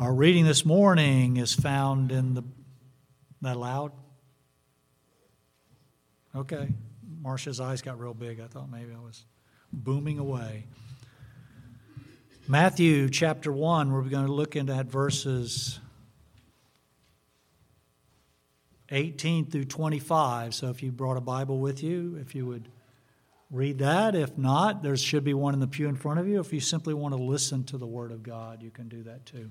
Our reading this morning is found in the. That loud? Okay. Marcia's eyes got real big. I thought maybe I was booming away. Matthew chapter 1, we're going to look into at verses 18 through 25. So if you brought a Bible with you, if you would read that. If not, there should be one in the pew in front of you. If you simply want to listen to the Word of God, you can do that too.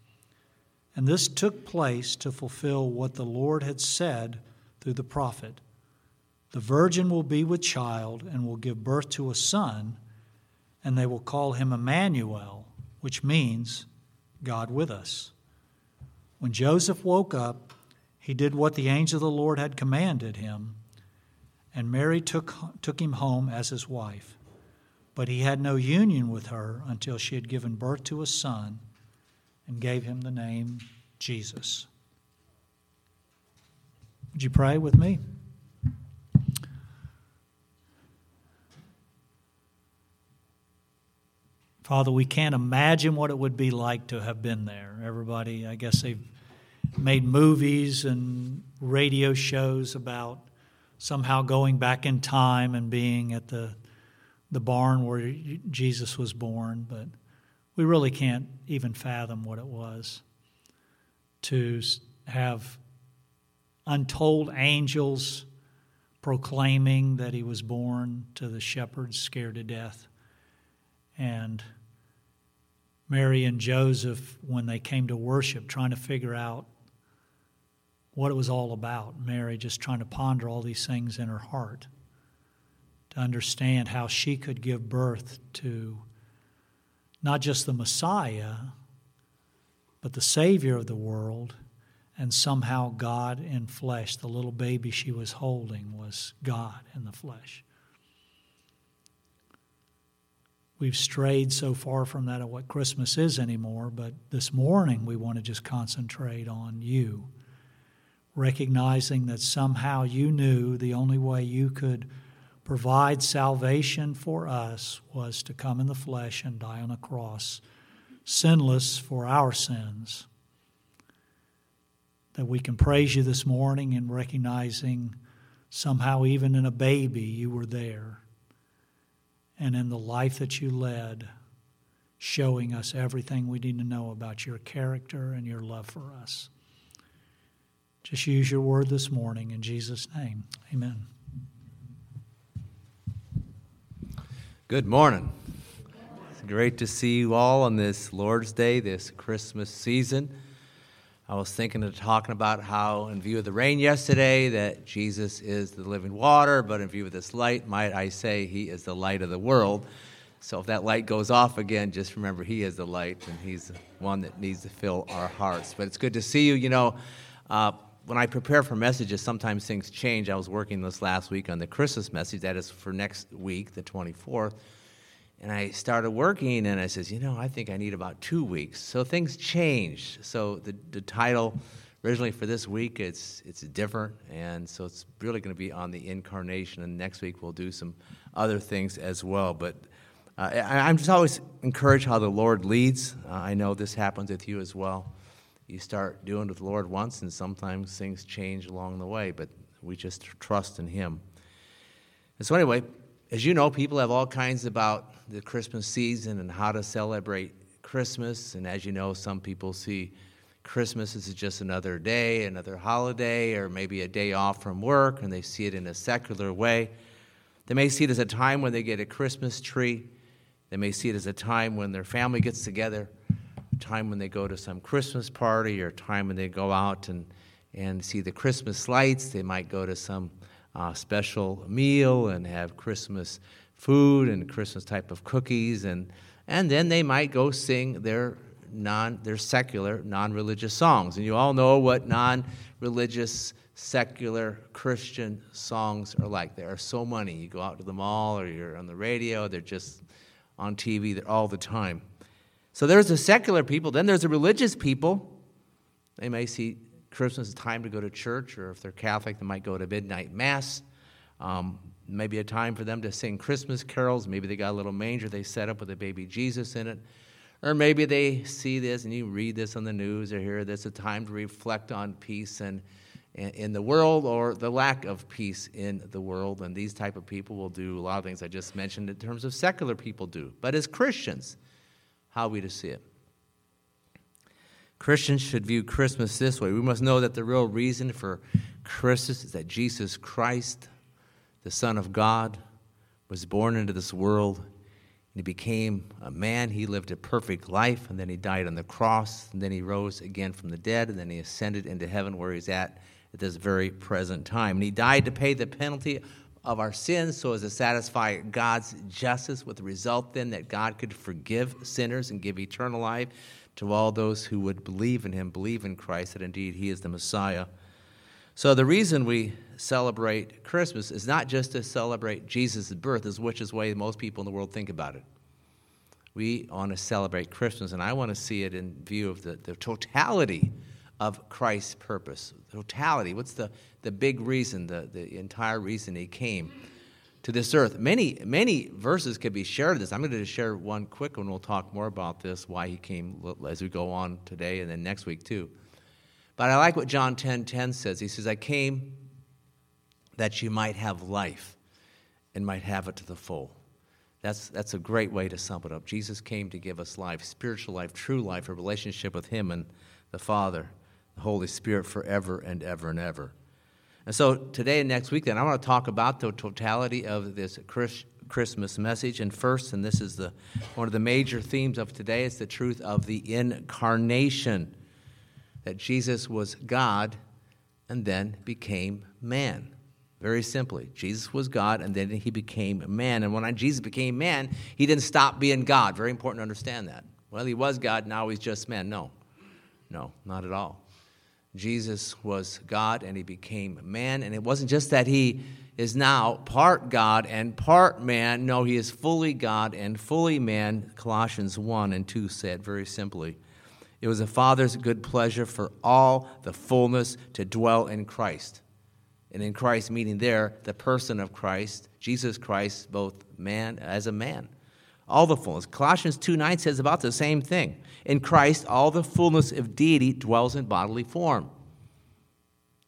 And this took place to fulfill what the Lord had said through the prophet The virgin will be with child and will give birth to a son, and they will call him Emmanuel, which means God with us. When Joseph woke up, he did what the angel of the Lord had commanded him and Mary took, took him home as his wife. But he had no union with her until she had given birth to a son and gave him the name Jesus. Would you pray with me? Father, we can't imagine what it would be like to have been there. Everybody, I guess they've made movies and radio shows about somehow going back in time and being at the the barn where Jesus was born, but we really can't even fathom what it was to have untold angels proclaiming that he was born to the shepherds scared to death. And Mary and Joseph, when they came to worship, trying to figure out what it was all about. Mary just trying to ponder all these things in her heart, to understand how she could give birth to not just the Messiah, but the Savior of the world, and somehow God in flesh. The little baby she was holding was God in the flesh. We've strayed so far from that of what Christmas is anymore, but this morning we want to just concentrate on you recognizing that somehow you knew the only way you could provide salvation for us was to come in the flesh and die on a cross, sinless for our sins. That we can praise you this morning in recognizing somehow, even in a baby, you were there. And in the life that you led, showing us everything we need to know about your character and your love for us. Just use your word this morning in Jesus' name. Amen. Good morning. It's great to see you all on this Lord's Day, this Christmas season. I was thinking of talking about how, in view of the rain yesterday, that Jesus is the living water, but in view of this light, might I say, He is the light of the world. So if that light goes off again, just remember He is the light, and He's the one that needs to fill our hearts. But it's good to see you. You know, uh, when I prepare for messages, sometimes things change. I was working this last week on the Christmas message, that is for next week, the 24th. And I started working, and I says, you know, I think I need about two weeks. So things change. So the, the title originally for this week, it's, it's different. And so it's really going to be on the incarnation. And next week, we'll do some other things as well. But uh, I, am just always encouraged how the Lord leads. Uh, I know this happens with you as well you start doing with the Lord once, and sometimes things change along the way, but we just trust in Him. And so, anyway, as you know, people have all kinds about the Christmas season and how to celebrate Christmas. And as you know, some people see Christmas is just another day, another holiday, or maybe a day off from work, and they see it in a secular way. They may see it as a time when they get a Christmas tree. They may see it as a time when their family gets together, time when they go to some Christmas party, or time when they go out and, and see the Christmas lights. They might go to some uh, special meal and have Christmas food and Christmas type of cookies, and, and then they might go sing their non their secular non-religious songs. And you all know what non-religious secular Christian songs are like. There are so many. You go out to the mall or you're on the radio, they're just on TV all the time. So there's the secular people, then there's the religious people. They may see Christmas as time to go to church, or if they're Catholic, they might go to midnight mass. Um, maybe a time for them to sing Christmas carols. Maybe they got a little manger they set up with a baby Jesus in it. Or maybe they see this and you read this on the news or hear this, a time to reflect on peace and in the world or the lack of peace in the world. And these type of people will do a lot of things I just mentioned in terms of secular people do. But as Christians, how are we to see it? Christians should view Christmas this way. We must know that the real reason for Christmas is that Jesus Christ, the Son of God, was born into this world he became a man. He lived a perfect life, and then he died on the cross, and then he rose again from the dead, and then he ascended into heaven where he's at at this very present time. And he died to pay the penalty of our sins so as to satisfy God's justice, with the result then that God could forgive sinners and give eternal life to all those who would believe in him, believe in Christ, that indeed he is the Messiah. So the reason we celebrate Christmas is not just to celebrate Jesus' birth, which is the way most people in the world think about it. We want to celebrate Christmas, and I want to see it in view of the, the totality of Christ's purpose. Totality. What's the, the big reason, the, the entire reason he came to this earth? Many, many verses could be shared this. I'm going to share one quick one. We'll talk more about this, why he came as we go on today and then next week too. But I like what John 10 10 says. He says, I came that you might have life and might have it to the full. That's, that's a great way to sum it up. Jesus came to give us life, spiritual life, true life, a relationship with Him and the Father, the Holy Spirit forever and ever and ever. And so today and next week, then, I want to talk about the totality of this Christmas message. And first, and this is the, one of the major themes of today, is the truth of the incarnation that Jesus was God and then became man. Very simply, Jesus was God and then he became man. And when Jesus became man, he didn't stop being God. Very important to understand that. Well, he was God, now he's just man. No, no, not at all. Jesus was God and he became man. And it wasn't just that he is now part God and part man. No, he is fully God and fully man. Colossians 1 and 2 said very simply. It was the Father's good pleasure for all the fullness to dwell in Christ. And in Christ, meaning there, the person of Christ, Jesus Christ, both man as a man. All the fullness. Colossians 2 9 says about the same thing. In Christ, all the fullness of deity dwells in bodily form.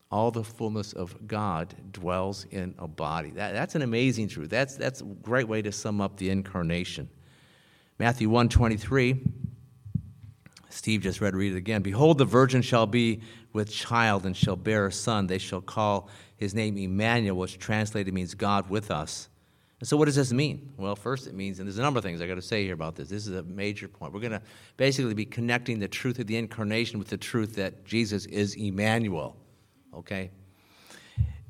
All the fullness of God dwells in a body. That, that's an amazing truth. That's, that's a great way to sum up the incarnation. Matthew 1 23 Steve just read, read it again. Behold, the virgin shall be with child and shall bear a son. They shall call his name Emmanuel, which translated means God with us. And so, what does this mean? Well, first, it means, and there's a number of things I got to say here about this. This is a major point. We're going to basically be connecting the truth of the incarnation with the truth that Jesus is Emmanuel. Okay?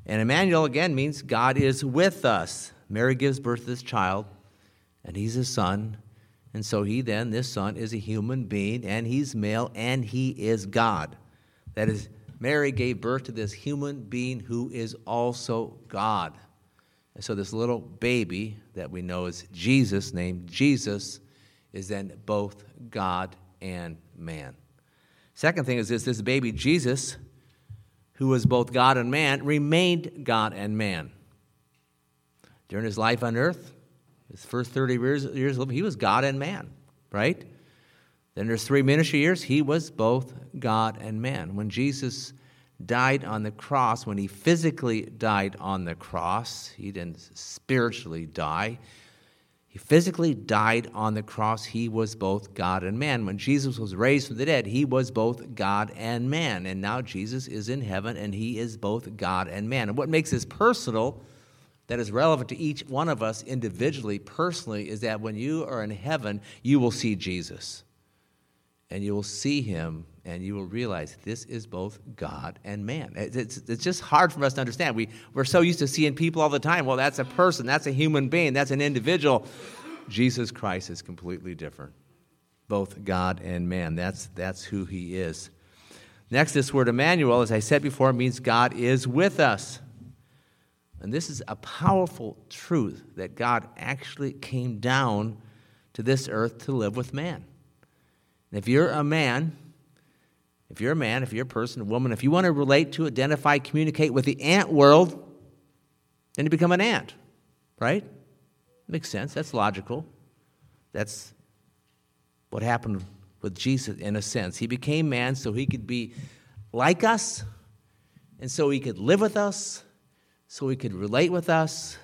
And Emmanuel, again, means God is with us. Mary gives birth to this child, and he's a son, and so he then, this son, is a human being, and he's male, and he is God. That is, Mary gave birth to this human being who is also God. And so this little baby that we know is Jesus, named Jesus, is then both God and man. Second thing is this this baby Jesus, who was both God and man, remained God and man. During his life on earth, his first 30 years, years he was God and man, right? Then there's three ministry years, he was both God and man. When Jesus died on the cross, when he physically died on the cross, he didn't spiritually die. He physically died on the cross. He was both God and man. When Jesus was raised from the dead, he was both God and man. And now Jesus is in heaven and he is both God and man. And what makes this personal, that is relevant to each one of us individually, personally, is that when you are in heaven, you will see Jesus. And you will see him and you will realize this is both God and man. It's, it's just hard for us to understand. We, we're so used to seeing people all the time. Well, that's a person, that's a human being, that's an individual. Jesus Christ is completely different, both God and man. That's, that's who he is. Next, this word Emmanuel, as I said before, means God is with us. And this is a powerful truth that God actually came down to this earth to live with man. And if you're a man, if you're a man, if you're a person, a woman, if you want to relate to, identify, communicate with the ant world, then you become an ant, right? Makes sense. That's logical. That's what happened with Jesus in a sense. He became man so he could be like us, and so he could live with us, so he could relate with us,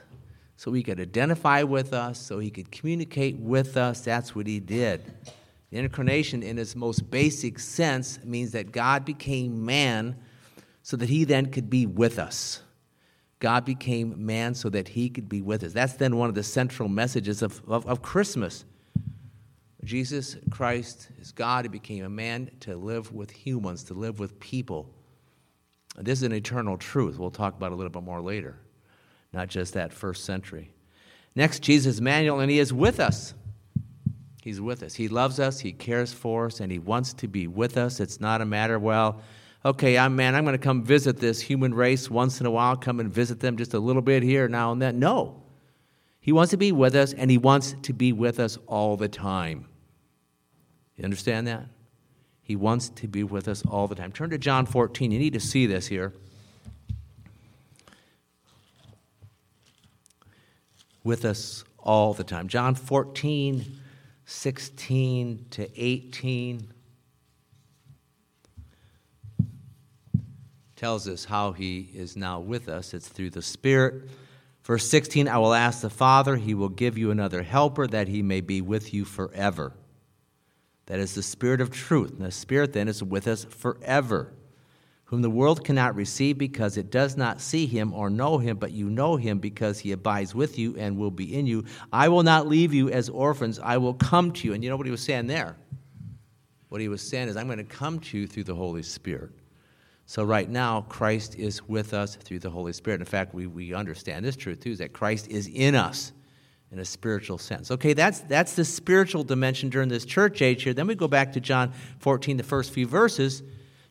so he could identify with us, so he could communicate with us. That's what he did. The incarnation, in its most basic sense, means that God became man so that he then could be with us. God became man so that he could be with us. That's then one of the central messages of, of, of Christmas. Jesus Christ is God. He became a man to live with humans, to live with people. This is an eternal truth. We'll talk about a little bit more later, not just that first century. Next, Jesus Emmanuel, and he is with us. He's with us. He loves us, He cares for us, and He wants to be with us. It's not a matter, well, okay, I'm man, I'm going to come visit this human race once in a while, come and visit them just a little bit here, now and then. No. He wants to be with us, and He wants to be with us all the time. You understand that? He wants to be with us all the time. Turn to John 14. You need to see this here. With us all the time. John 14 16 to 18 tells us how he is now with us. It's through the Spirit. Verse 16 I will ask the Father, he will give you another helper that he may be with you forever. That is the Spirit of truth. And the Spirit then is with us forever whom the world cannot receive because it does not see him or know him, but you know him because he abides with you and will be in you. I will not leave you as orphans, I will come to you. And you know what he was saying there? What he was saying is, I'm going to come to you through the Holy Spirit. So, right now, Christ is with us through the Holy Spirit. In fact, we, we understand this truth too, is that Christ is in us in a spiritual sense. Okay, that's, that's the spiritual dimension during this church age here. Then we go back to John 14, the first few verses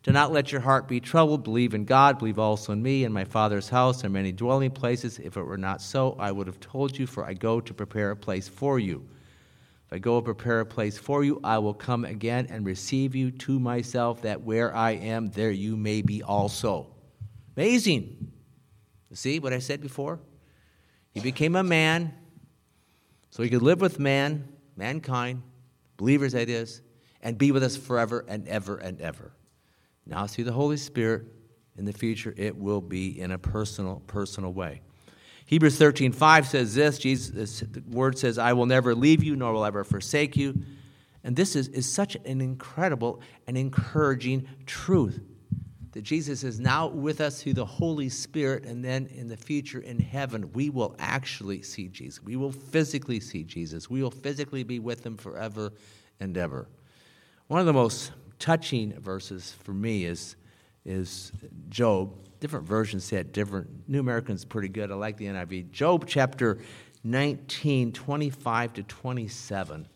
do not let your heart be troubled. Believe in God. Believe also in me. In my Father's house are many dwelling places. If it were not so, I would have told you, for I go to prepare a place for you. If I go and prepare a place for you, I will come again and receive you to myself, that where I am, there you may be also. Amazing. See what I said before? He became a man so he could live with man, mankind, believers that is, and be with us forever and ever and ever. Now, through the Holy Spirit, in the future, it will be in a personal, personal way. Hebrews 13, 5 says this Jesus, the word says, I will never leave you, nor will I ever forsake you. And this is, is such an incredible and encouraging truth that Jesus is now with us through the Holy Spirit, and then in the future in heaven, we will actually see Jesus. We will physically see Jesus. We will physically be with him forever and ever. One of the most touching verses for me is, is Job. Different versions it different. New American's pretty good. I like the NIV. Job chapter 19, 25 to 27.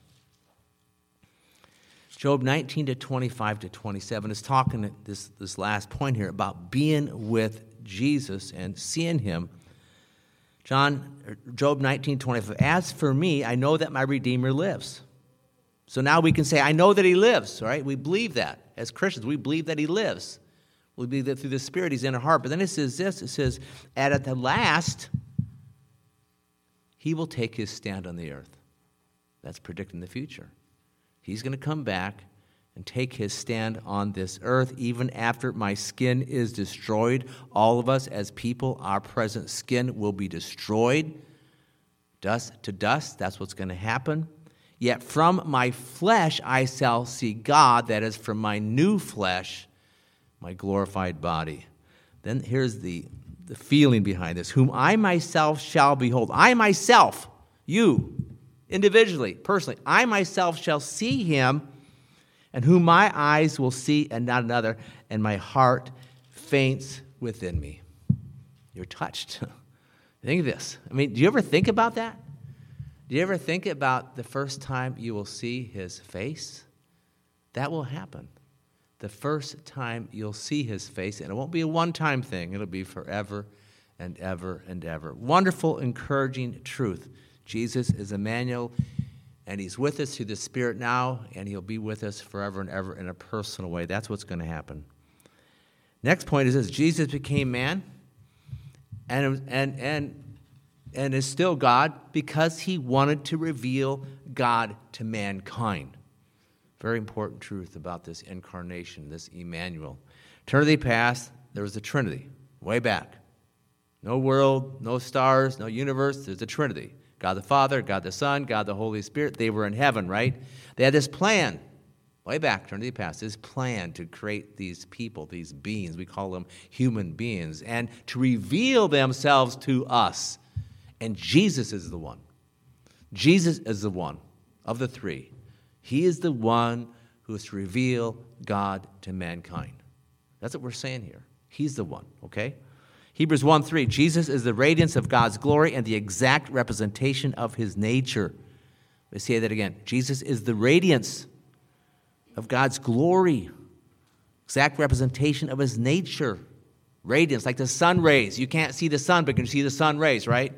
Job 19 to 25 to 27 is talking this, this last point here about being with Jesus and seeing him. John, er, Job 19, 25. As for me, I know that my Redeemer lives. So now we can say, I know that he lives, right? We believe that as Christians. We believe that he lives. We believe that through the Spirit he's in our heart. But then it says this it says, at the last, he will take his stand on the earth. That's predicting the future. He's going to come back and take his stand on this earth even after my skin is destroyed. All of us as people, our present skin will be destroyed Dust to dust, that's what's going to happen. Yet from my flesh I shall see God, that is, from my new flesh, my glorified body. Then here's the, the feeling behind this whom I myself shall behold. I myself, you, individually, personally, I myself shall see him, and whom my eyes will see and not another, and my heart faints within me. You're touched. think of this. I mean, do you ever think about that? Do you ever think about the first time you will see his face? That will happen. The first time you'll see his face, and it won't be a one time thing, it'll be forever and ever and ever. Wonderful, encouraging truth. Jesus is Emmanuel, and he's with us through the Spirit now, and he'll be with us forever and ever in a personal way. That's what's going to happen. Next point is this Jesus became man and, and, and and is still God because he wanted to reveal God to mankind. Very important truth about this incarnation, this Emmanuel. Eternity past, there was a Trinity, way back. No world, no stars, no universe, there's a Trinity. God the Father, God the Son, God the Holy Spirit, they were in heaven, right? They had this plan, way back, eternity past, this plan to create these people, these beings, we call them human beings, and to reveal themselves to us and Jesus is the one. Jesus is the one of the three. He is the one who is to reveal God to mankind. That's what we're saying here. He's the one, okay? Hebrews 1 3, Jesus is the radiance of God's glory and the exact representation of his nature. Let me say that again. Jesus is the radiance of God's glory, exact representation of his nature. Radiance, like the sun rays. You can't see the sun, but you can see the sun rays, right?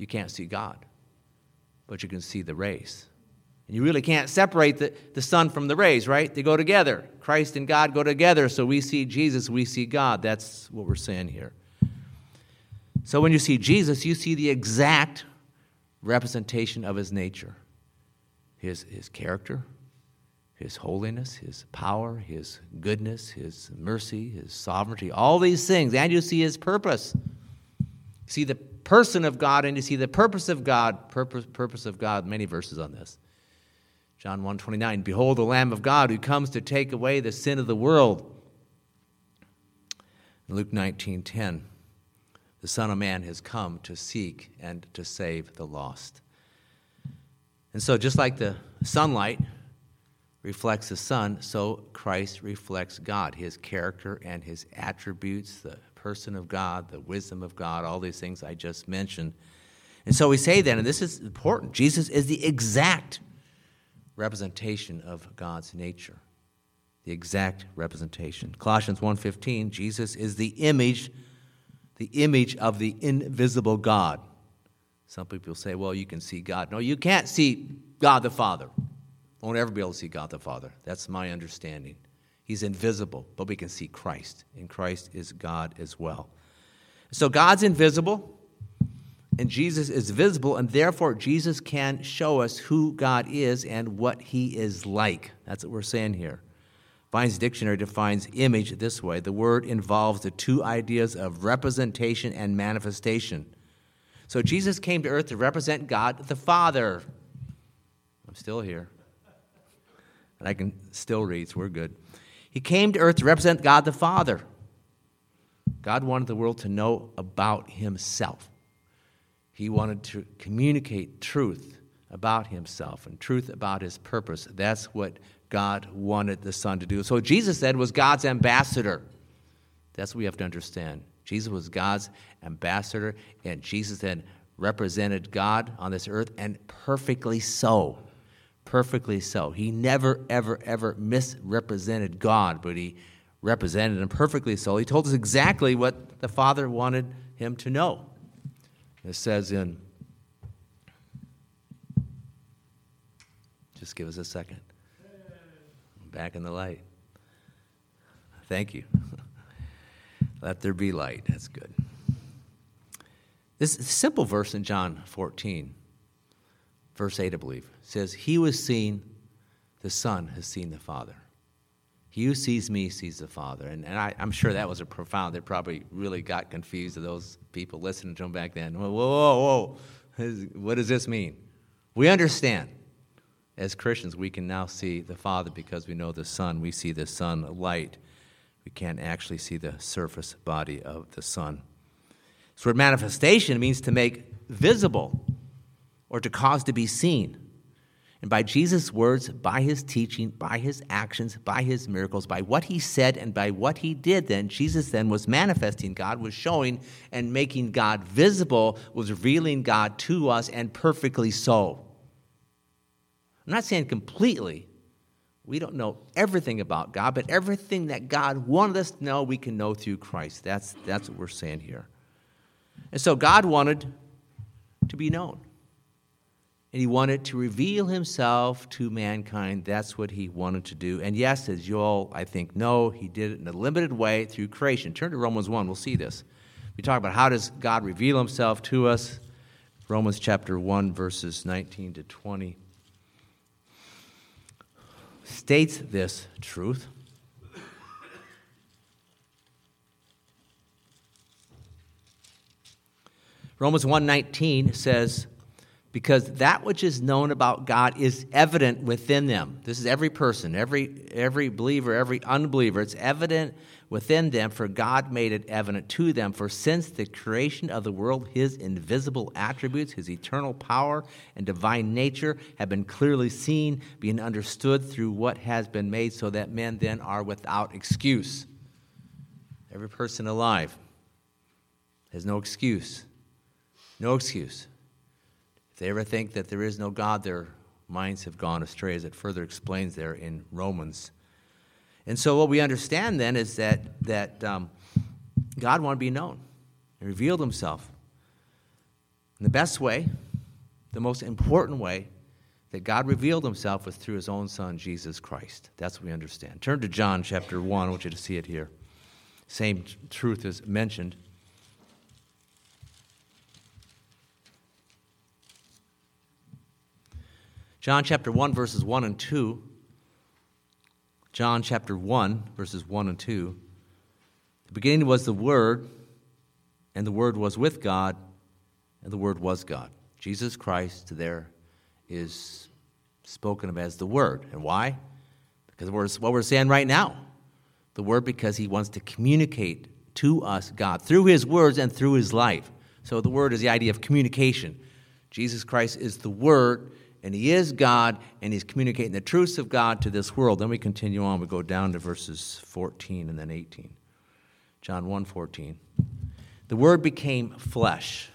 You can't see God, but you can see the rays. And you really can't separate the, the sun from the rays, right? They go together. Christ and God go together. So we see Jesus, we see God. That's what we're saying here. So when you see Jesus, you see the exact representation of his nature his, his character, his holiness, his power, his goodness, his mercy, his sovereignty, all these things. And you see his purpose. See the person of God and you see the purpose of God, purpose, purpose of God, many verses on this. John 129, behold the Lamb of God who comes to take away the sin of the world. Luke 19:10, the Son of Man has come to seek and to save the lost. And so just like the sunlight reflects the sun, so Christ reflects God, his character and his attributes, the person of God, the wisdom of God, all these things I just mentioned. And so we say then, and this is important, Jesus is the exact representation of God's nature. The exact representation. Colossians 1:15, Jesus is the image the image of the invisible God. Some people say, well, you can see God. No, you can't see God the Father. Won't ever be able to see God the Father. That's my understanding. He's invisible, but we can see Christ, and Christ is God as well. So God's invisible, and Jesus is visible, and therefore Jesus can show us who God is and what he is like. That's what we're saying here. Vine's dictionary defines image this way the word involves the two ideas of representation and manifestation. So Jesus came to earth to represent God the Father. I'm still here. And I can still read, so we're good. He came to earth to represent God the Father. God wanted the world to know about himself. He wanted to communicate truth about himself and truth about his purpose. That's what God wanted the Son to do. So Jesus said was God's ambassador. That's what we have to understand. Jesus was God's ambassador, and Jesus then represented God on this earth, and perfectly so perfectly so. He never, ever, ever misrepresented God, but he represented him perfectly so. He told us exactly what the Father wanted him to know. It says in, just give us a second. Back in the light. Thank you. Let there be light. That's good. This simple verse in John 14 verse 8, I believe, says, He was seen the Son has seen the Father. He who sees me sees the Father. And, and I, am sure that was a profound, that probably really got confused of those people listening to him back then. Whoa, whoa, whoa. what does this mean? We understand. As Christians, we can now see the Father because we know the Son. We see the Son light. We can't actually see the surface body of the Son. So, manifestation means to make visible or to cause to be seen. And by Jesus' words, by his teaching, by his actions, by his miracles, by what he said and by what he did, then Jesus then was manifesting God, was showing and making God visible, was revealing God to us, and perfectly so. I'm not saying completely. We don't know everything about God, but everything that God wanted us to know, we can know through Christ. That's, that's what we're saying here. And so God wanted to be known and he wanted to reveal himself to mankind. That's what he wanted to do. And yes, as you all, I think, know, he did it in a limited way through creation. Turn to Romans 1, we'll see this. We talk about how does God reveal himself to us. Romans chapter 1, verses 19 to 20 states this truth. Romans 1:19 says because that which is known about God is evident within them. This is every person, every, every believer, every unbeliever. It's evident within them, for God made it evident to them. For since the creation of the world, his invisible attributes, his eternal power and divine nature have been clearly seen, being understood through what has been made, so that men then are without excuse. Every person alive has no excuse. No excuse they ever think that there is no God, their minds have gone astray, as it further explains there in Romans. And so, what we understand then is that, that um, God wanted to be known and revealed himself. And the best way, the most important way that God revealed himself was through his own son, Jesus Christ. That's what we understand. Turn to John chapter 1. I want you to see it here. Same truth is mentioned. John chapter 1, verses 1 and 2. John chapter 1, verses 1 and 2. The beginning was the Word, and the Word was with God, and the Word was God. Jesus Christ there is spoken of as the Word. And why? Because we're, what we're saying right now. The Word because He wants to communicate to us God through His words and through His life. So the Word is the idea of communication. Jesus Christ is the Word and he is God, and he's communicating the truths of God to this world. Then we continue on. We go down to verses 14 and then 18. John 1 14. The Word became flesh.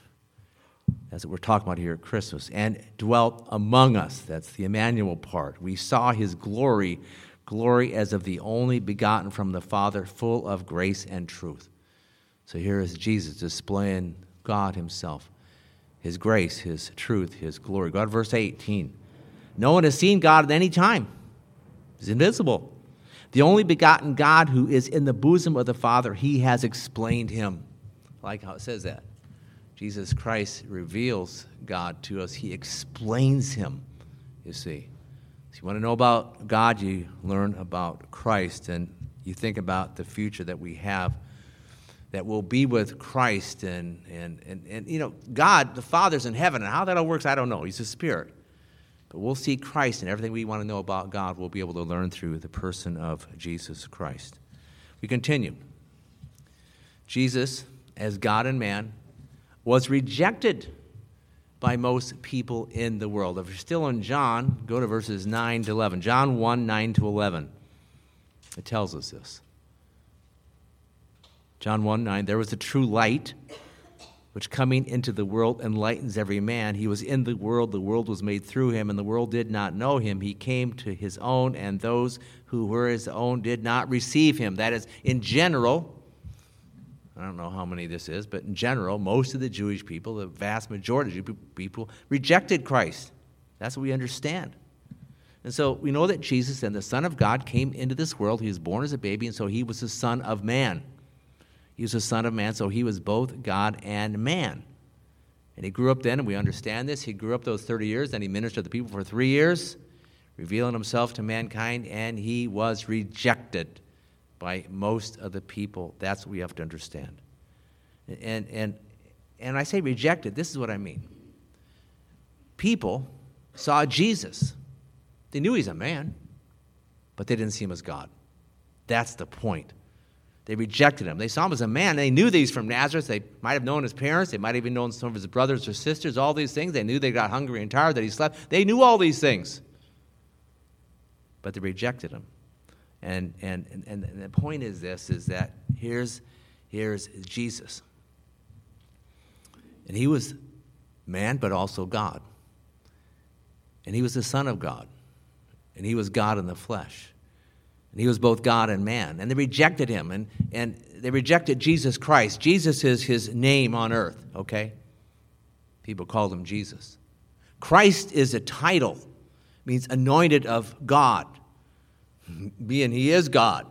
That's what we're talking about here at Christmas, and dwelt among us. That's the Emmanuel part. We saw his glory, glory as of the only begotten from the Father, full of grace and truth. So here is Jesus displaying God himself his grace, his truth, his glory. God, verse 18. No one has seen God at any time. He's invisible. The only begotten God who is in the bosom of the Father, he has explained him. I like how it says that. Jesus Christ reveals God to us, he explains him, you see. So you want to know about God, you learn about Christ, and you think about the future that we have that we'll be with Christ and, and, and, and, you know, God, the Father's in heaven, and how that all works, I don't know. He's a spirit. But we'll see Christ, and everything we want to know about God, we'll be able to learn through the person of Jesus Christ. We continue. Jesus, as God and man, was rejected by most people in the world. If you're still in John, go to verses 9 to 11. John 1 9 to 11. It tells us this. John 1 9, there was a true light which coming into the world enlightens every man. He was in the world, the world was made through him, and the world did not know him. He came to his own, and those who were his own did not receive him. That is, in general, I don't know how many this is, but in general, most of the Jewish people, the vast majority of people, rejected Christ. That's what we understand. And so we know that Jesus and the Son of God came into this world. He was born as a baby, and so he was the Son of Man. He was the Son of Man, so he was both God and man. And he grew up then, and we understand this. He grew up those 30 years, then he ministered to the people for three years, revealing himself to mankind, and he was rejected by most of the people. That's what we have to understand. And, and, and I say rejected, this is what I mean. people saw Jesus. They knew he's a man, but they didn't see him as God. That's the point. They rejected him. They saw him as a man. They knew he's from Nazareth. They might have known his parents. They might have even known some of his brothers or sisters, all these things. They knew they got hungry and tired, that he slept. They knew all these things. But they rejected him. And, and, and, and the point is this, is that here's, here's Jesus. And he was man, but also God. And he was the Son of God. And he was God in the flesh. And he was both God and man. And they rejected him, and, and they rejected Jesus Christ. Jesus is his name on earth, okay? People called him Jesus. Christ is a title, means anointed of God, being he is God.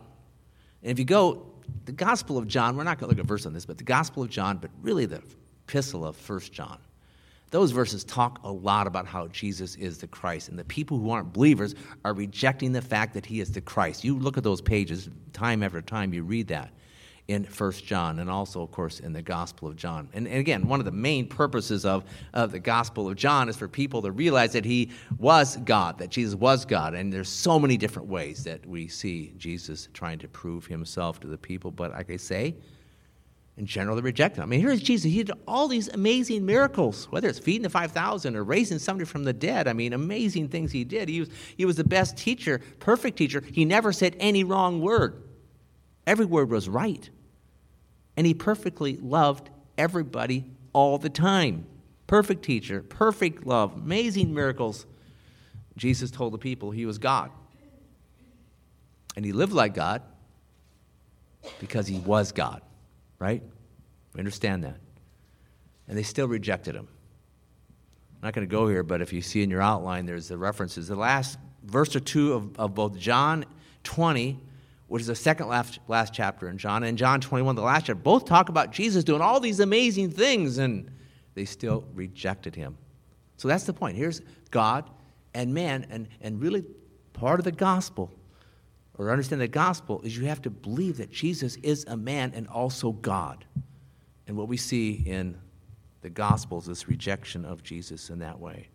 And if you go, the Gospel of John, we're not going to look at verse on this, but the Gospel of John, but really the epistle of First John those verses talk a lot about how Jesus is the Christ. And the people who aren't believers are rejecting the fact that he is the Christ. You look at those pages time after time, you read that in First John and also, of course, in the Gospel of John. And, and, again, one of the main purposes of, of the Gospel of John is for people to realize that he was God, that Jesus was God. And there's so many different ways that we see Jesus trying to prove himself to the people. But like I say, in general, they reject him. I mean, here's Jesus. He did all these amazing miracles, whether it's feeding the 5,000 or raising somebody from the dead. I mean, amazing things he did. He was, he was the best teacher, perfect teacher. He never said any wrong word, every word was right. And he perfectly loved everybody all the time. Perfect teacher, perfect love, amazing miracles. Jesus told the people he was God. And he lived like God because he was God right? We understand that. And they still rejected him. I'm not going to go here, but if you see in your outline, there's the references. The last verse or two of, of both John 20, which is the second last, last chapter in John, and John 21, the last chapter, both talk about Jesus doing all these amazing things, and they still rejected him. So that's the point. Here's God and man, and, and really part of the gospel or understand the gospel is you have to believe that Jesus is a man and also God. And what we see in the gospel is this rejection of Jesus in that way.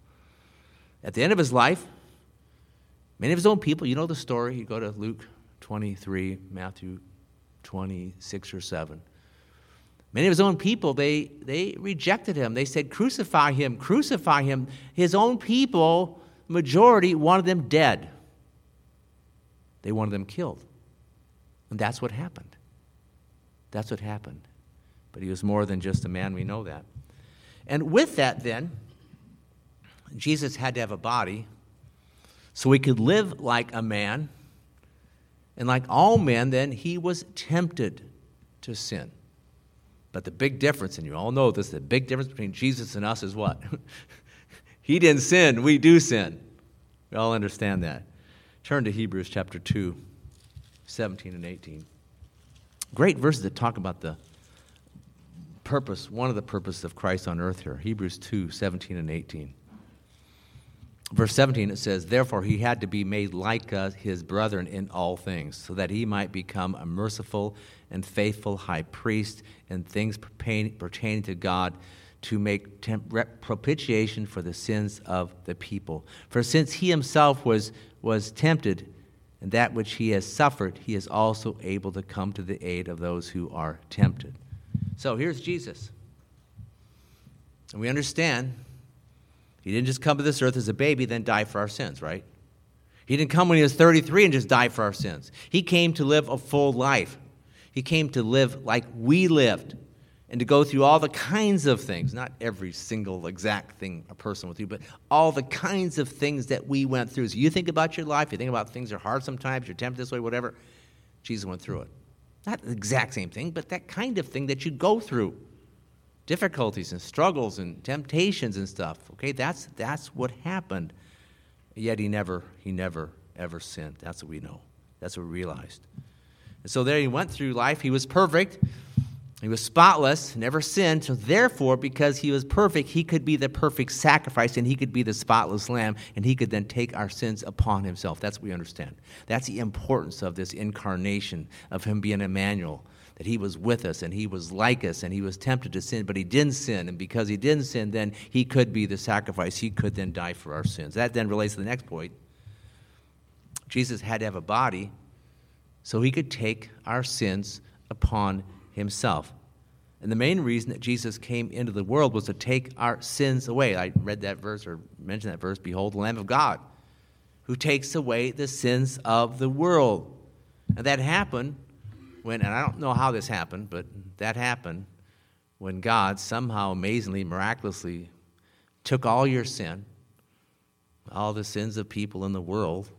At the end of his life, many of his own people, you know the story. You go to Luke 23, Matthew 26 or 7. Many of his own people, they, they rejected him. They said, Crucify him, crucify him. His own people, majority, wanted them dead. They wanted them killed. And that's what happened. That's what happened. But he was more than just a man, we know that. And with that, then, Jesus had to have a body so he could live like a man. And like all men, then, he was tempted to sin. But the big difference, and you all know this, the big difference between Jesus and us is what? he didn't sin, we do sin. We all understand that. Turn to Hebrews chapter 2, 17 and 18. Great verses that talk about the purpose, one of the purposes of Christ on earth here. Hebrews 2, 17 and 18. Verse 17, it says, Therefore he had to be made like us, his brethren in all things, so that he might become a merciful and faithful high priest in things pertaining to God to make propitiation for the sins of the people. For since he himself was was tempted, and that which he has suffered, he is also able to come to the aid of those who are tempted. So here's Jesus. And we understand he didn't just come to this earth as a baby, then die for our sins, right? He didn't come when he was 33 and just die for our sins. He came to live a full life. He came to live like we lived and to go through all the kinds of things, not every single exact thing a person went through, but all the kinds of things that we went through. So you think about your life, you think about things that are hard sometimes, you're tempted this way, whatever. Jesus went through it. Not the exact same thing, but that kind of thing that you go through. Difficulties and struggles and temptations and stuff. Okay, that's that's what happened. Yet he never, he never ever sinned. That's what we know. That's what we realized. And so there he went through life. He was perfect. He was spotless, never sinned, so therefore, because he was perfect, he could be the perfect sacrifice and he could be the spotless lamb, and he could then take our sins upon himself. That's what we understand. That's the importance of this incarnation, of him being Emmanuel, that he was with us and he was like us and he was tempted to sin, but he didn't sin. And because he didn't sin, then he could be the sacrifice. He could then die for our sins. That then relates to the next point. Jesus had to have a body so he could take our sins upon himself. And the main reason that Jesus came into the world was to take our sins away. I read that verse or mentioned that verse Behold, the Lamb of God, who takes away the sins of the world. And that happened when, and I don't know how this happened, but that happened when God somehow, amazingly, miraculously took all your sin, all the sins of people in the world,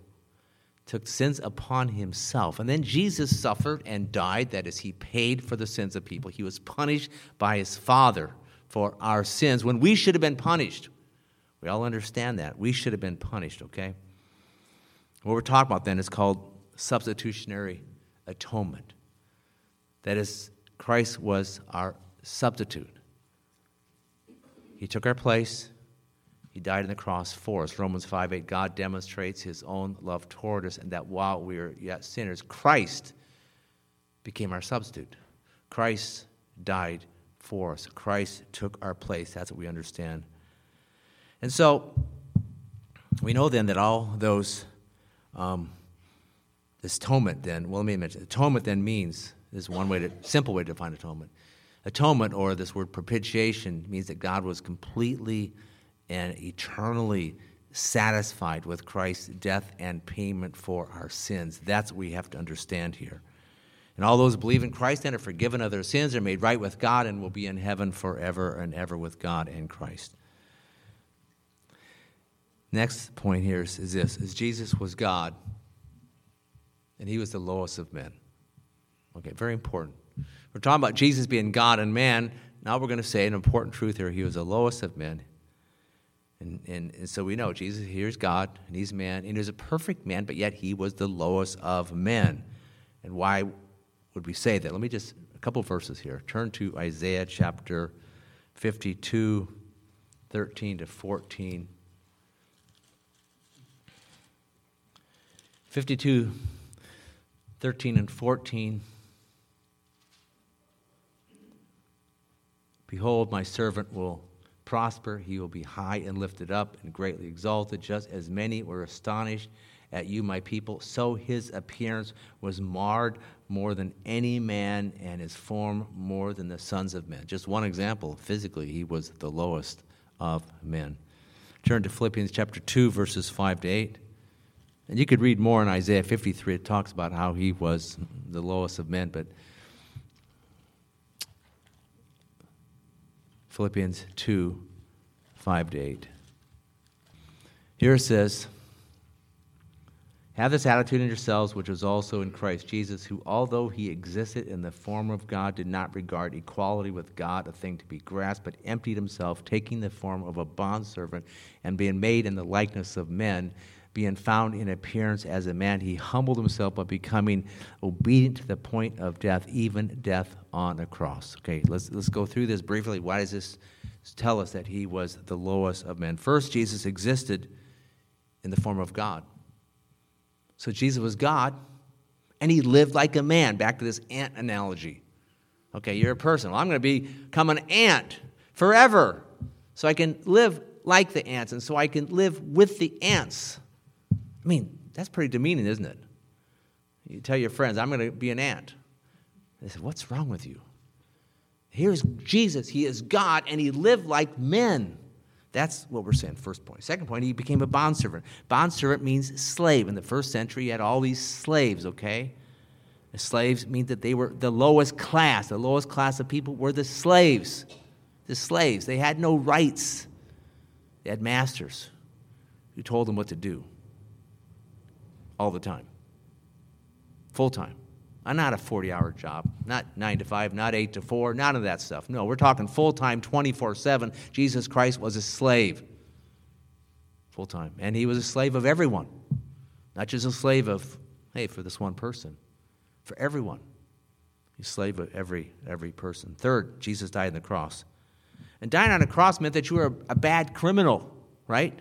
took sins upon himself. And then Jesus suffered and died. That is, he paid for the sins of people. He was punished by his Father for our sins when we should have been punished. We all understand that. We should have been punished, okay? What we're talking about then is called substitutionary atonement. That is, Christ was our substitute. He took our place, he died on the cross for us. Romans 5 8, God demonstrates his own love toward us, and that while we are yet sinners, Christ became our substitute. Christ died for us. Christ took our place. That's what we understand. And so, we know then that all those, um, this atonement then, well, let me mention, atonement then means, is one way to, simple way to define atonement. Atonement, or this word propitiation, means that God was completely and eternally satisfied with Christ's death and payment for our sins. That's what we have to understand here. And all those who believe in Christ and are forgiven of their sins are made right with God and will be in heaven forever and ever with God and Christ. Next point here is, is this is Jesus was God and he was the lowest of men. Okay, very important. We're talking about Jesus being God and man. Now we're going to say an important truth here. He was the lowest of men. And, and, and so we know Jesus, here's God, and he's man, and he's a perfect man, but yet he was the lowest of men. And why would we say that? Let me just, a couple verses here. Turn to Isaiah chapter 52, 13 to 14. 52, 13 and 14. Behold, my servant will prosper. He will be high and lifted up and greatly exalted, just as many were astonished at you, my people. So his appearance was marred more than any man, and his form more than the sons of men. Just one example physically, he was the lowest of men. Turn to Philippians chapter 2, verses 5 to 8. And you could read more in Isaiah 53. It talks about how he was the lowest of men, but Philippians 2 5 to 8. Here it says, Have this attitude in yourselves, which was also in Christ Jesus, who, although he existed in the form of God, did not regard equality with God a thing to be grasped, but emptied himself, taking the form of a bondservant, and being made in the likeness of men being found in appearance as a man, he humbled himself by becoming obedient to the point of death, even death on a cross. Okay, let's, let's go through this briefly. Why does this tell us that he was the lowest of men? First, Jesus existed in the form of God. So Jesus was God, and he lived like a man. Back to this ant analogy. Okay, you're a person. Well, I'm going to become an ant forever so I can live like the ants and so I can live with the ants. I mean, that's pretty demeaning, isn't it? You tell your friends, I'm going to be an ant. They say, What's wrong with you? Here's Jesus. He is God, and he lived like men. That's what we're saying, first point. Second point, he became a bondservant. Bondservant means slave. In the first century, you had all these slaves, okay? The slaves mean that they were the lowest class. The lowest class of people were the slaves. The slaves. They had no rights, they had masters who told them what to do all the time, full time. I'm not a 40 hour job, not 9 to 5, not 8 to 4, none of that stuff. No, we're talking full time, 24 7. Jesus Christ was a slave, full time. And he was a slave of everyone, not just a slave of, hey, for this one person, for everyone. He's a slave of every, every person. Third, Jesus died on the cross. And dying on a cross meant that you were a bad criminal, right?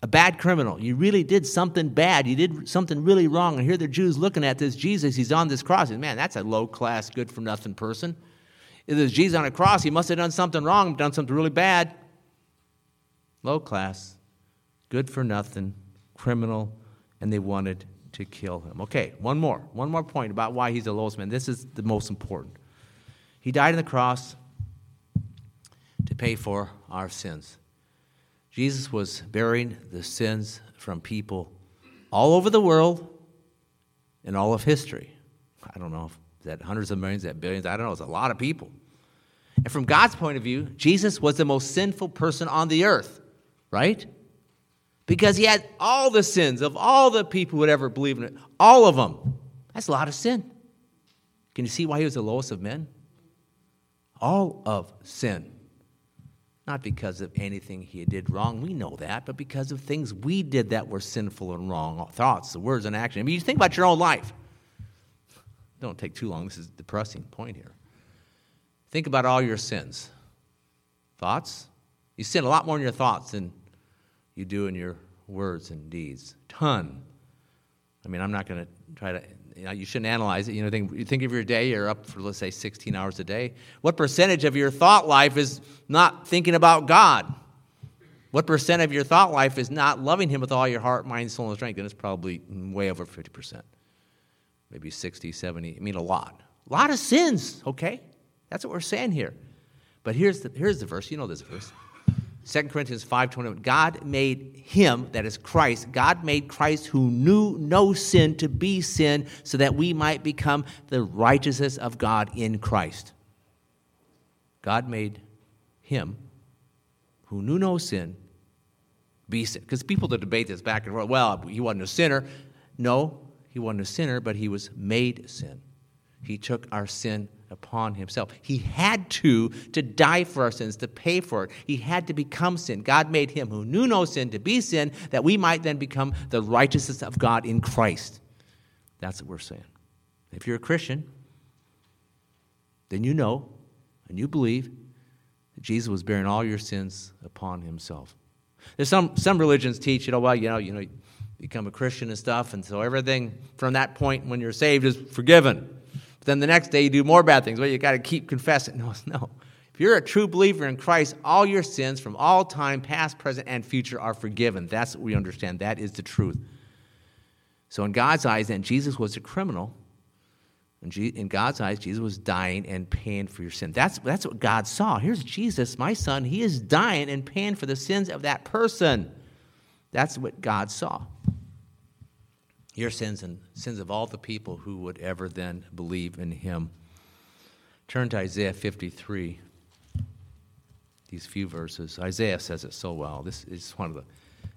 A bad criminal. You really did something bad. You did something really wrong. And here the Jews looking at this Jesus. He's on this cross. Man, that's a low class, good for nothing person. If there's Jesus on a cross, he must have done something wrong, done something really bad. Low class, good for nothing, criminal, and they wanted to kill him. Okay, one more. One more point about why he's the lowest man. This is the most important. He died on the cross to pay for our sins. Jesus was bearing the sins from people all over the world and all of history. I don't know if that hundreds of millions, that billions, I don't know, it's a lot of people. And from God's point of view, Jesus was the most sinful person on the earth, right? Because he had all the sins of all the people who would ever believe in it, all of them. That's a lot of sin. Can you see why he was the lowest of men? All of sin. Not because of anything he did wrong, we know that, but because of things we did that were sinful and wrong thoughts, the words, and action. I mean, you think about your own life. Don't take too long. This is a depressing point here. Think about all your sins. Thoughts? You sin a lot more in your thoughts than you do in your words and deeds. Ton. I mean, I'm not going to try to, you know, you shouldn't analyze it. You know, think, think of your day, you're up for, let's say, 16 hours a day. What percentage of your thought life is not thinking about God? What percent of your thought life is not loving Him with all your heart, mind, soul, and strength? And it's probably way over 50%. Maybe 60, 70. I mean, a lot. A lot of sins, okay? That's what we're saying here. But here's the, here's the verse. You know this verse. 2 Corinthians 5:21 God made him that is Christ God made Christ who knew no sin to be sin so that we might become the righteousness of God in Christ. God made him who knew no sin be sin. Because people that debate this back and forth well he wasn't a sinner. No he wasn't a sinner but he was made sin. He took our sin upon himself. He had to to die for our sins, to pay for it. He had to become sin. God made him who knew no sin to be sin that we might then become the righteousness of God in Christ. That's what we're saying. If you're a Christian, then you know and you believe that Jesus was bearing all your sins upon himself. There's some some religions teach, you know, well, you know, you know, you become a Christian and stuff, and so everything from that point when you're saved is forgiven. Then the next day you do more bad things. Well, you got to keep confessing. No, no. If you're a true believer in Christ, all your sins from all time, past, present, and future, are forgiven. That's what we understand. That is the truth. So, in God's eyes, then, Jesus was a criminal. In God's eyes, Jesus was dying and paying for your sin. That's, that's what God saw. Here's Jesus, my son. He is dying and paying for the sins of that person. That's what God saw your sins and sins of all the people who would ever then believe in him. Turn to Isaiah 53. These few verses. Isaiah says it so well. This is one of the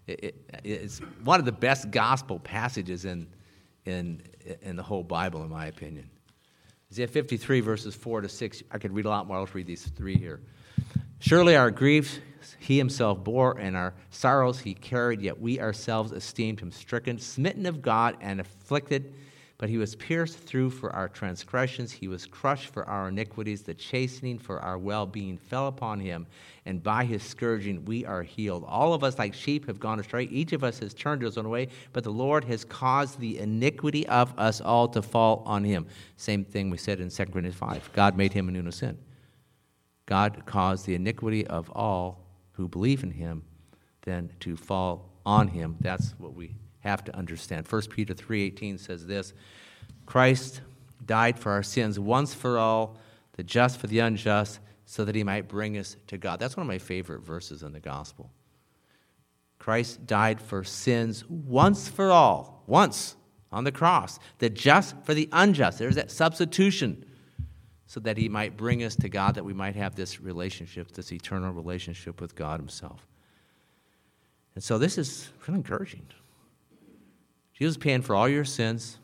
it, it, it's one of the best gospel passages in, in, in the whole Bible, in my opinion. Isaiah 53, verses 4 to 6. I could read a lot more. I'll read these three here. Surely our griefs he himself bore, and our sorrows he carried, yet we ourselves esteemed him stricken, smitten of God, and afflicted. But he was pierced through for our transgressions, he was crushed for our iniquities. The chastening for our well being fell upon him, and by his scourging we are healed. All of us, like sheep, have gone astray. Each of us has turned his own way, but the Lord has caused the iniquity of us all to fall on him. Same thing we said in 2 Corinthians 5. God made him a new sin. God caused the iniquity of all who believe in him than to fall on him. That's what we have to understand. 1 Peter 3:18 says this, Christ died for our sins once for all, the just for the unjust, so that he might bring us to God. That's one of my favorite verses in the gospel. Christ died for sins once for all, once on the cross, the just for the unjust. There's that substitution so that he might bring us to God, that we might have this relationship, this eternal relationship with God himself. And so this is really encouraging. Jesus paying for all your sins.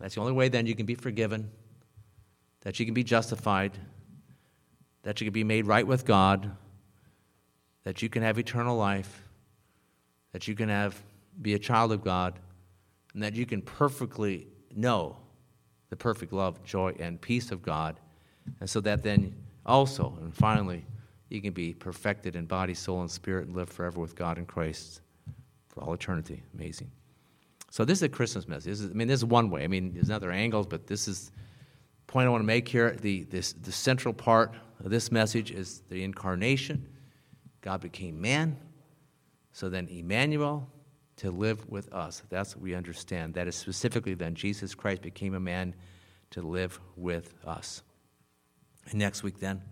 That's the only way then you can be forgiven, that you can be justified, that you can be made right with God, that you can have eternal life, that you can have be a child of God, and that you can perfectly know the perfect love, joy, and peace of God. And so that then also, and finally, you can be perfected in body, soul, and spirit and live forever with God in Christ for all eternity. Amazing. So this is a Christmas message. Is, I mean, this is one way. I mean, there's other angles, but this is the point I want to make here. The, this, the central part of this message is the incarnation. God became man. So then Emmanuel to live with us. That's what we understand. That is specifically then Jesus Christ became a man to live with us. And next week then,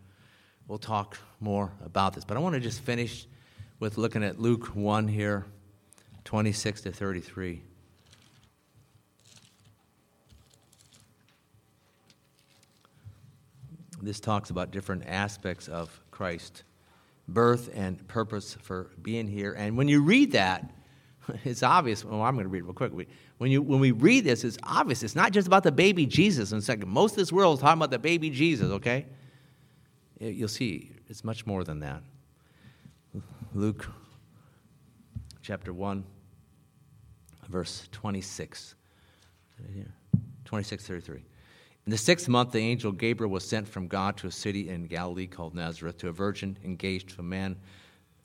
we'll talk more about this. But I want to just finish with looking at Luke 1 here, 26 to 33. This talks about different aspects of Christ, birth and purpose for being here. And when you read that, it's obvious. Well, I'm going to read it real quick. When, you, when we read this, it's obvious. It's not just about the baby Jesus. In a second, most of this world is talking about the baby Jesus, okay? You'll see, it's much more than that. Luke chapter 1, verse 26. 26, 33. In the sixth month, the angel Gabriel was sent from God to a city in Galilee called Nazareth to a virgin engaged to a man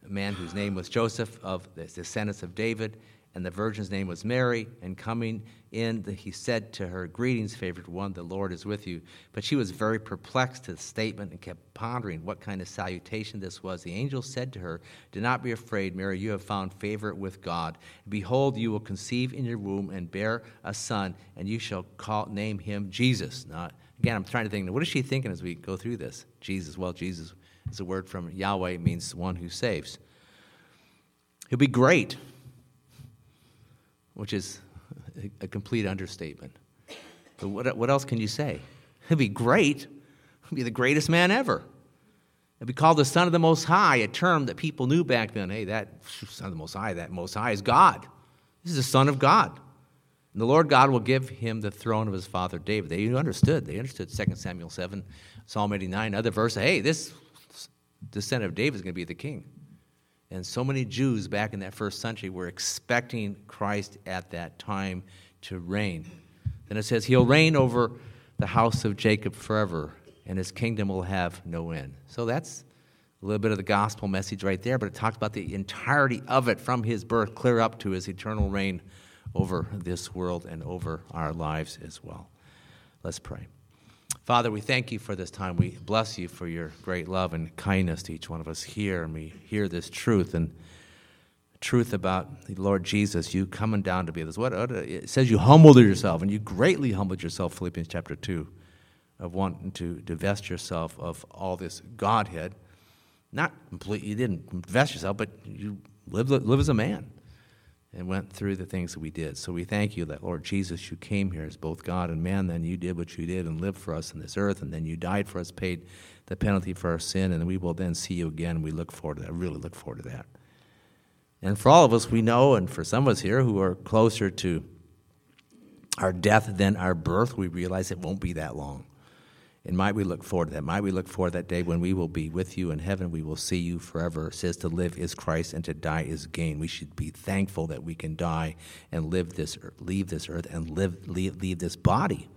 a man whose name was Joseph of the descendants of David, and the virgin's name was Mary. And coming in, he said to her, Greetings, favored one, the Lord is with you. But she was very perplexed at the statement and kept pondering what kind of salutation this was. The angel said to her, Do not be afraid, Mary, you have found favor with God. Behold, you will conceive in your womb and bear a son, and you shall call, name him Jesus. Now, again, I'm trying to think, what is she thinking as we go through this? Jesus. Well, Jesus is a word from Yahweh, means one who saves. He'll be great, which is a complete understatement. But what, what else can you say? He'll be great. He'll be the greatest man ever. He'll be called the Son of the Most High, a term that people knew back then. Hey, that Son of the Most High, that Most High is God. This is the Son of God. And the Lord God will give him the throne of his father David. They understood. They understood 2 Samuel 7, Psalm 89, other verse. Hey, this descendant of David is going to be the king. And so many Jews back in that first century were expecting Christ at that time to reign. Then it says, He'll reign over the house of Jacob forever, and his kingdom will have no end. So that's a little bit of the gospel message right there, but it talks about the entirety of it from his birth clear up to his eternal reign over this world and over our lives as well. Let's pray. Father, we thank you for this time. We bless you for your great love and kindness to each one of us here. And we hear this truth and truth about the Lord Jesus, you coming down to be this. What it says you humbled yourself, and you greatly humbled yourself, Philippians chapter 2, of wanting to divest yourself of all this Godhead. Not completely, you didn't divest yourself, but you live, live as a man and went through the things that we did. So we thank you that, Lord Jesus, you came here as both God and man, then you did what you did and lived for us in this earth, and then you died for us, paid the penalty for our sin, and we will then see you again. We look forward to that. I really look forward to that. And for all of us, we know, and for some of us here who are closer to our death than our birth, we realize it won't be that long. And might we look forward to that? Might we look forward to that day when we will be with you in heaven? We will see you forever. It says to live is Christ and to die is gain. We should be thankful that we can die and live this, leave this earth and live, leave, leave this body.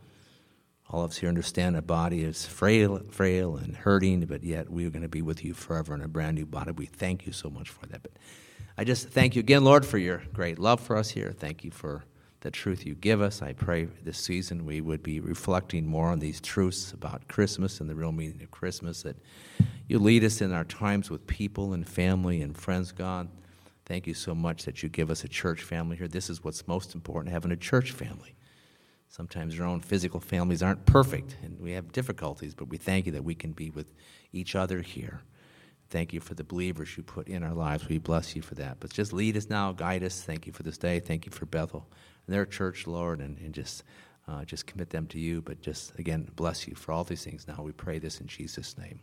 All of us here understand a body is frail, frail and hurting, but yet we are going to be with you forever in a brand new body. We thank you so much for that. But I just thank you again, Lord, for your great love for us here. Thank you for the truth you give us. I pray this season we would be reflecting more on these truths about Christmas and the real meaning of Christmas, that you lead us in our times with people and family and friends, God. Thank you so much that you give us a church family here. This is what's most important, having a church family. Sometimes our own physical families aren't perfect and we have difficulties, but we thank you that we can be with each other here. Thank you for the believers you put in our lives. We bless you for that. But just lead us now, guide us. Thank you for this day. Thank you for Bethel their church, Lord, and, and just, uh, just commit them to you. But just, again, bless you for all these things now. We pray this in Jesus' name.